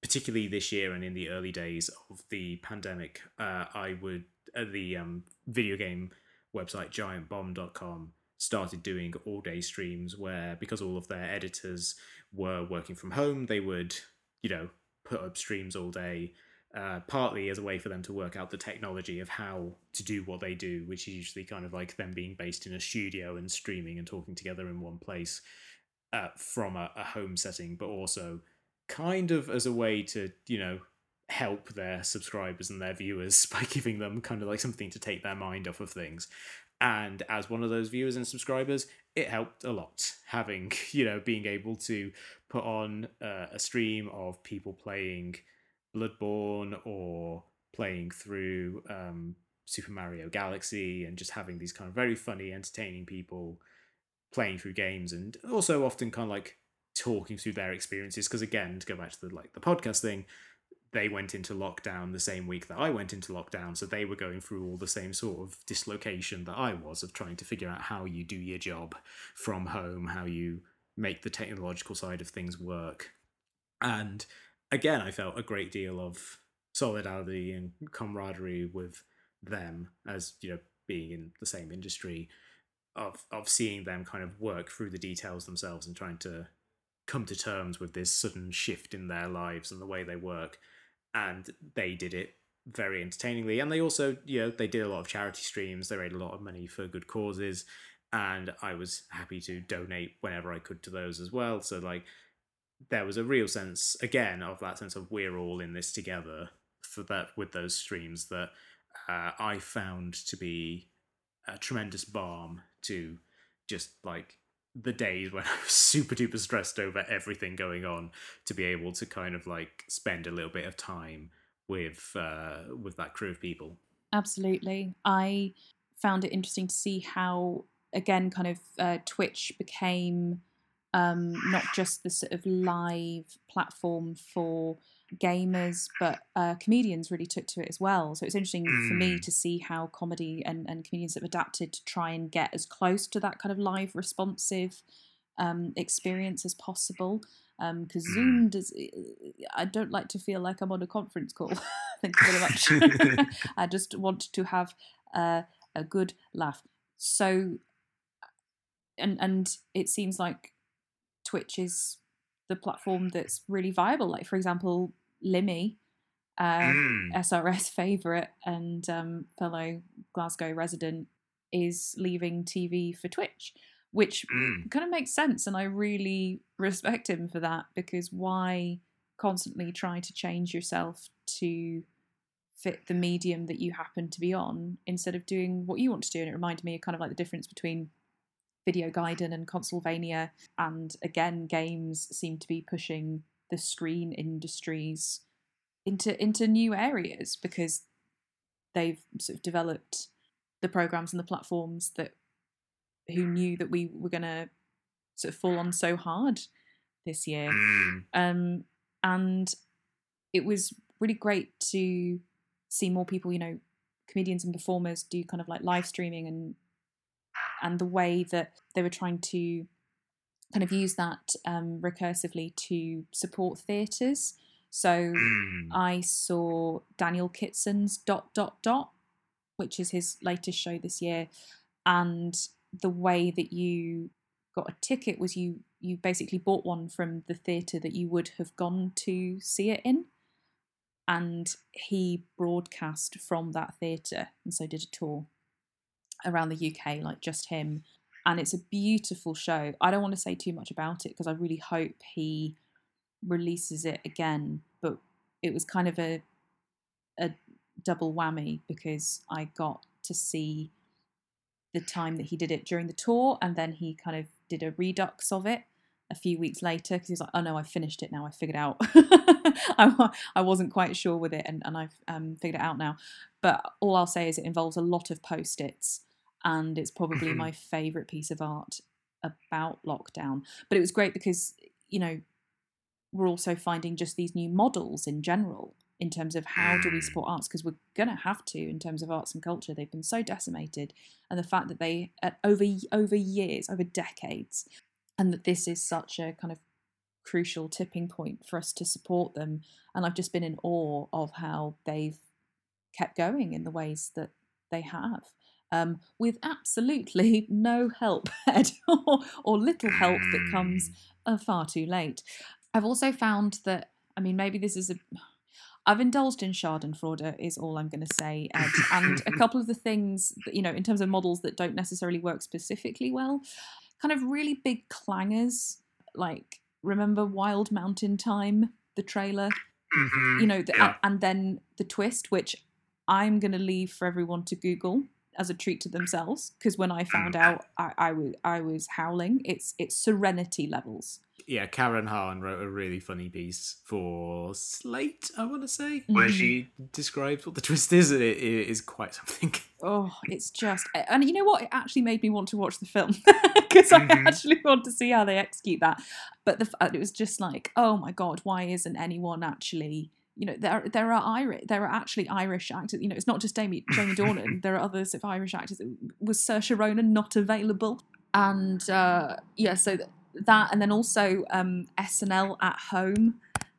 particularly this year and in the early days of the pandemic, uh, I would uh, the um, video game website giantbomb.com started doing all day streams where because all of their editors were working from home, they would you know put up streams all day uh, partly as a way for them to work out the technology of how to do what they do, which is usually kind of like them being based in a studio and streaming and talking together in one place uh, from a, a home setting, but also kind of as a way to, you know, help their subscribers and their viewers by giving them kind of like something to take their mind off of things. And as one of those viewers and subscribers, it helped a lot having, you know, being able to put on uh, a stream of people playing Bloodborne or playing through um, Super Mario Galaxy and just having these kind of very funny, entertaining people playing through games and also often kind of like talking through their experiences. Because again, to go back to the like the podcast thing, they went into lockdown the same week that I went into lockdown, so they were going through all the same sort of dislocation that I was of trying to figure out how you do your job from home, how you make the technological side of things work. And again, I felt a great deal of solidarity and camaraderie with them as you know being in the same industry of of seeing them kind of work through the details themselves and trying to come to terms with this sudden shift in their lives and the way they work. And they did it very entertainingly. And they also you know they did a lot of charity streams. They raised a lot of money for good causes. And i was happy to donate whenever i could to those as well. So like there was a real sense again of that sense of we're all in this together for that with those streams that uh, I found to be a tremendous balm to just like the days when I was super duper stressed over everything going on to be able to kind of like spend a little bit of time with uh, with that crew of people. Absolutely, I found it interesting to see how again kind of uh, Twitch became um, not just the sort of live platform for gamers, but uh, comedians really took to it as well. So it's interesting mm. for me mm. to see how comedy and, and comedians have adapted to try and get as close to that kind of live responsive um, experience as possible. Because um, Zoom does, I don't like to feel like I'm on a conference call. Thank you very much. I just want to have uh, a good laugh. So, and and it seems like Twitch is the platform that's really viable. Like for example, Limmy, uh, mm. SRS favorite and um, fellow Glasgow resident, is leaving TV for Twitch, which mm. kind of makes sense, and I really respect him for that because why constantly try to change yourself to fit the medium that you happen to be on instead of doing what you want to do? And it reminded me of kind of like the difference between Video Gaiden and Consolevania, and again, games seem to be pushing the screen industries into into new areas because they've sort of developed the programs and the platforms that who knew that we were going to sort of fall on so hard this year. Mm. Um, and it was really great to see more people, you know, comedians and performers do kind of like live streaming and and the way that they were trying to kind of use that um, recursively to support theatres. So Mm. I saw Daniel Kitson's Dot Dot Dot, which is his latest show this year, and the way that you got a ticket was you you basically bought one from the theatre that you would have gone to see it in, and he broadcast from that theatre and so did a tour around the UK, like just him. And it's a beautiful show. I don't want to say too much about it because I really hope he releases it again. But it was kind of a a double whammy because I got to see the time that he did it during the tour, and then he kind of did a redux of it a few weeks later because he was like, "Oh no, I finished it now. I figured out. I, I wasn't quite sure with it, and, and I've um, figured it out now." But all I'll say is it involves a lot of post-its, and it's probably Mhm. my favourite piece of art about lockdown. But it was great because you know we're also finding just these new models in general in terms of how do we Mm. support arts because we're going to have to in terms of arts and culture they've been so decimated and the fact that they over over years over decades and that this is such a kind of crucial tipping point for us to support them and i've just been in awe of how they've kept going in the ways that they have um, with absolutely no help Ed, or, or little help that comes Mm. uh, far too late. I've also found that, I mean, maybe this is a. I've indulged in Schadenfreude, is all I'm going to say, Ed. And a couple of the things, that, you know, in terms of models that don't necessarily work specifically well, kind of really big clangers, like remember Wild Mountain Time, the trailer? Mhm. you know, the, Yeah. and then the twist, which I'm going to leave for everyone to Google as a treat to themselves, because when I found out, I, I was I was howling. It's it's Serenity levels. yeah, Karen Han wrote a really funny piece for Slate, I want to say, where Mhm. she describes what the twist is, and it, it is quite something. Oh, it's just, and you know what? It actually made me want to watch the film because Mhm. I actually want to see how they execute that. But the it was just like, oh my god, why isn't anyone actually? You know, there there are Irish, there are actually Irish actors. You know, it's not just Jamie Jamie Dornan. there are others of Irish actors. Was Saoirse Ronan not available? And uh, yeah, so that, and then also um, SNL at home,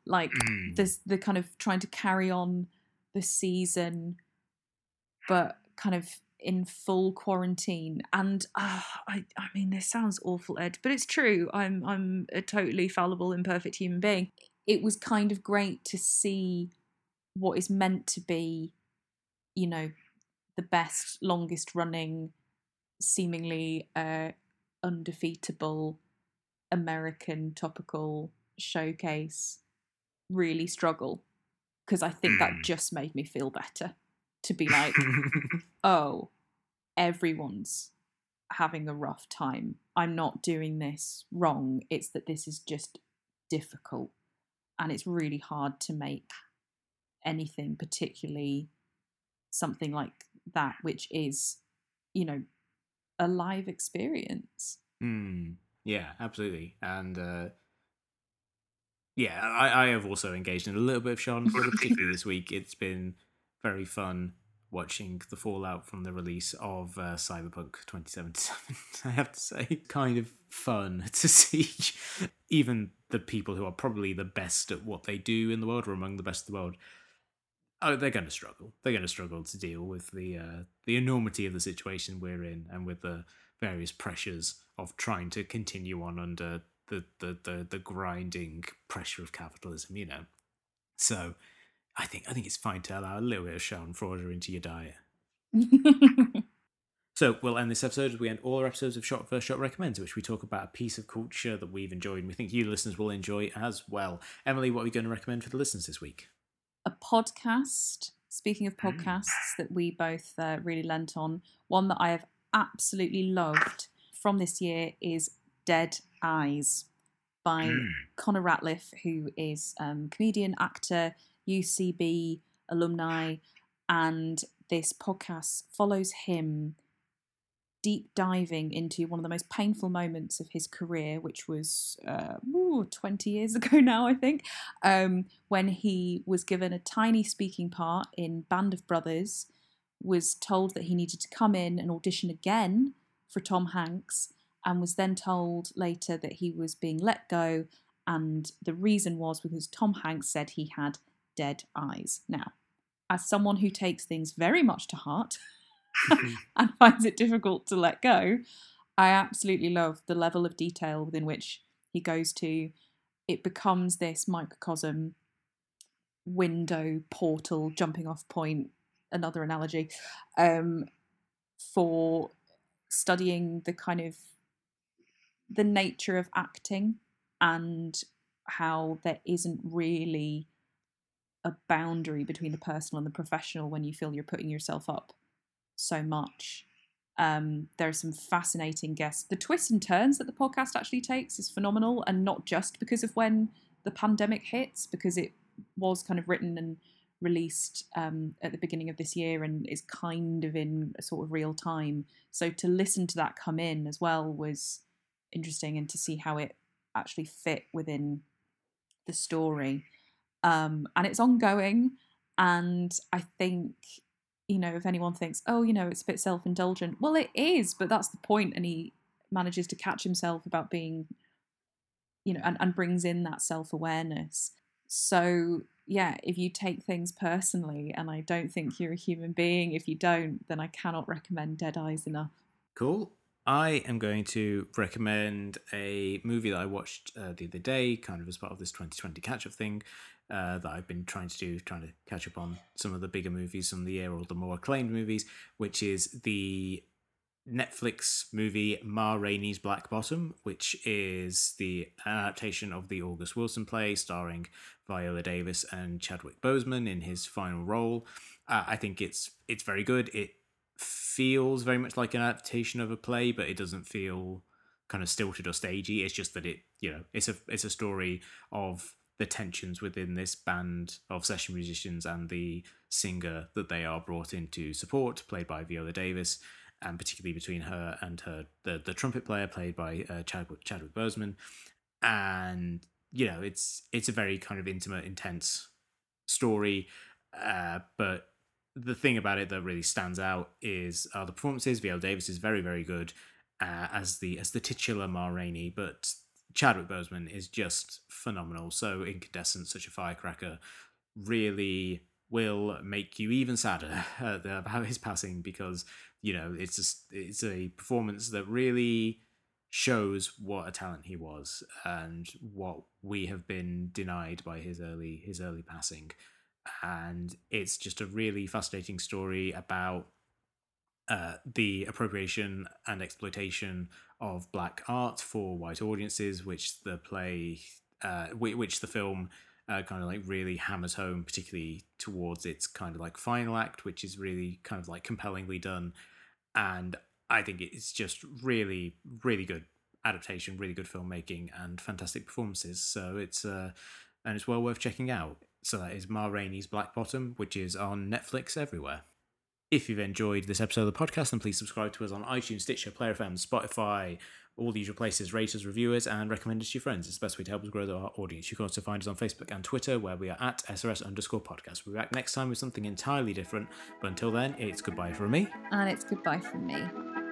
like Mm. there's the kind of trying to carry on the season, but kind of in full quarantine. And uh, I, I mean, this sounds awful, Ed, but it's true. I'm, I'm a totally fallible, imperfect human being. It was kind of great to see what is meant to be, you know, the best, longest running, seemingly uh, undefeatable American topical showcase really struggle because I think that Mm. just made me feel better to be like, oh, everyone's having a rough time. I'm not doing this wrong. It's that this is just difficult and it's really hard to make anything, particularly something like that, which is, you know, a live experience. Mm, yeah, absolutely. And uh, yeah, I, I have also engaged in a little bit of Sean particularly this week. It's been very fun watching the fallout from the release of uh, Cyberpunk 2077. I have to say, kind of fun to see even the people who are probably the best at what they do in the world, or among the best in the world. Oh, they're going to struggle. They're going to struggle to deal with the uh, the enormity of the situation we're in, and with the various pressures of trying to continue on under the the the, the grinding pressure of capitalism. You know, so I think I think it's fine to allow a little bit of Schadenfreude into your diet. So we'll end this episode as we end all our episodes of Shot Reverse Shot Recommends, which we talk about a piece of culture that we've enjoyed and we think you listeners will enjoy as well. Emily, what are we going to recommend for the listeners this week? a podcast. Speaking of Mm. podcasts that we both uh, really lent on, one that I have absolutely loved from this year is Dead Eyes by Mm. Conner Ratliff, who is um, comedian, actor. UCB alumni, and this podcast follows him deep diving into one of the most painful moments of his career, which was uh, ooh, 20 years ago now, I think, um, when he was given a tiny speaking part in Band of Brothers, was told that he needed to come in and audition again for Tom Hanks, and was then told later that he was being let go. And the reason was because Tom Hanks said he had dead eyes. Now, as someone who takes things very much to heart, and finds it difficult to let go. I absolutely love the level of detail within which he goes to. It becomes this microcosm, window, portal, jumping off point, another analogy, um, for studying the kind of the nature of acting and how there isn't really a boundary between the personal and the professional when you feel you're putting yourself up so much. Um, there are some fascinating guests. The twists and turns that the podcast actually takes is phenomenal, and not just because of when the pandemic hits, because it was kind of written and released um, at the beginning of this year and is kind of in sort of real time. So to listen to that come in as well was interesting, and to see how it actually fit within the story. Um, and it's ongoing, and I think you know, if anyone thinks, oh, you know, it's a bit self indulgent, well, it is, but that's the point. and he manages to catch himself about being, you know, and, and brings in that self awareness. So, yeah, if you take things personally, and I don't think you're a human being if you don't, then I cannot recommend Dead Eyes enough. Cool. I am going to recommend a movie that I watched uh, the other day, kind of as part of this 2020 catch up thing, uh, that I've been trying to do, trying to catch up on some of the bigger movies from the year or the more acclaimed movies, which is the Netflix movie Ma Rainey's Black Bottom, which is the adaptation of the August Wilson play starring Viola Davis and Chadwick Boseman in his final role. Uh, I think it's it's very good. It feels very much like an adaptation of a play, but it doesn't feel kind of stilted or stagey. It's just that it, you know, it's a it's a story of the tensions within this band of session musicians and the singer that they are brought in to support, played by Viola Davis, and particularly between her and her the, the trumpet player, played by uh, Chadwick, Chadwick Boseman. And you know, it's it's a very kind of intimate, intense story, uh, but the thing about it that really stands out is uh, the performances. Viola Davis is very, very good uh, as the as the titular Ma Rainey, but Chadwick Boseman is just phenomenal. So incandescent, such a firecracker, really will make you even sadder about his passing because you know it's just it's a performance that really shows what a talent he was and what we have been denied by his early his early passing and it's just a really fascinating story about uh, the appropriation and exploitation of black art for white audiences, which the play, uh, which the film uh, kind of like really hammers home, particularly towards its kind of like final act, which is really kind of like compellingly done. And I think it's just really, really good adaptation, really good filmmaking, and fantastic performances. So it's uh, and it's well worth checking out. So that is Ma Rainey's Black Bottom, which is on Netflix everywhere. If you've enjoyed this episode of the podcast, then please subscribe to us on iTunes, Stitcher, Player FM, Spotify, all the usual places, rate us, review us, and recommend us to your friends. It's the best way to help us grow our audience. You can also find us on Facebook and Twitter, where we are at SRS underscore podcast. We'll be back next time with something entirely different. But until then, it's goodbye from me. And it's goodbye from me.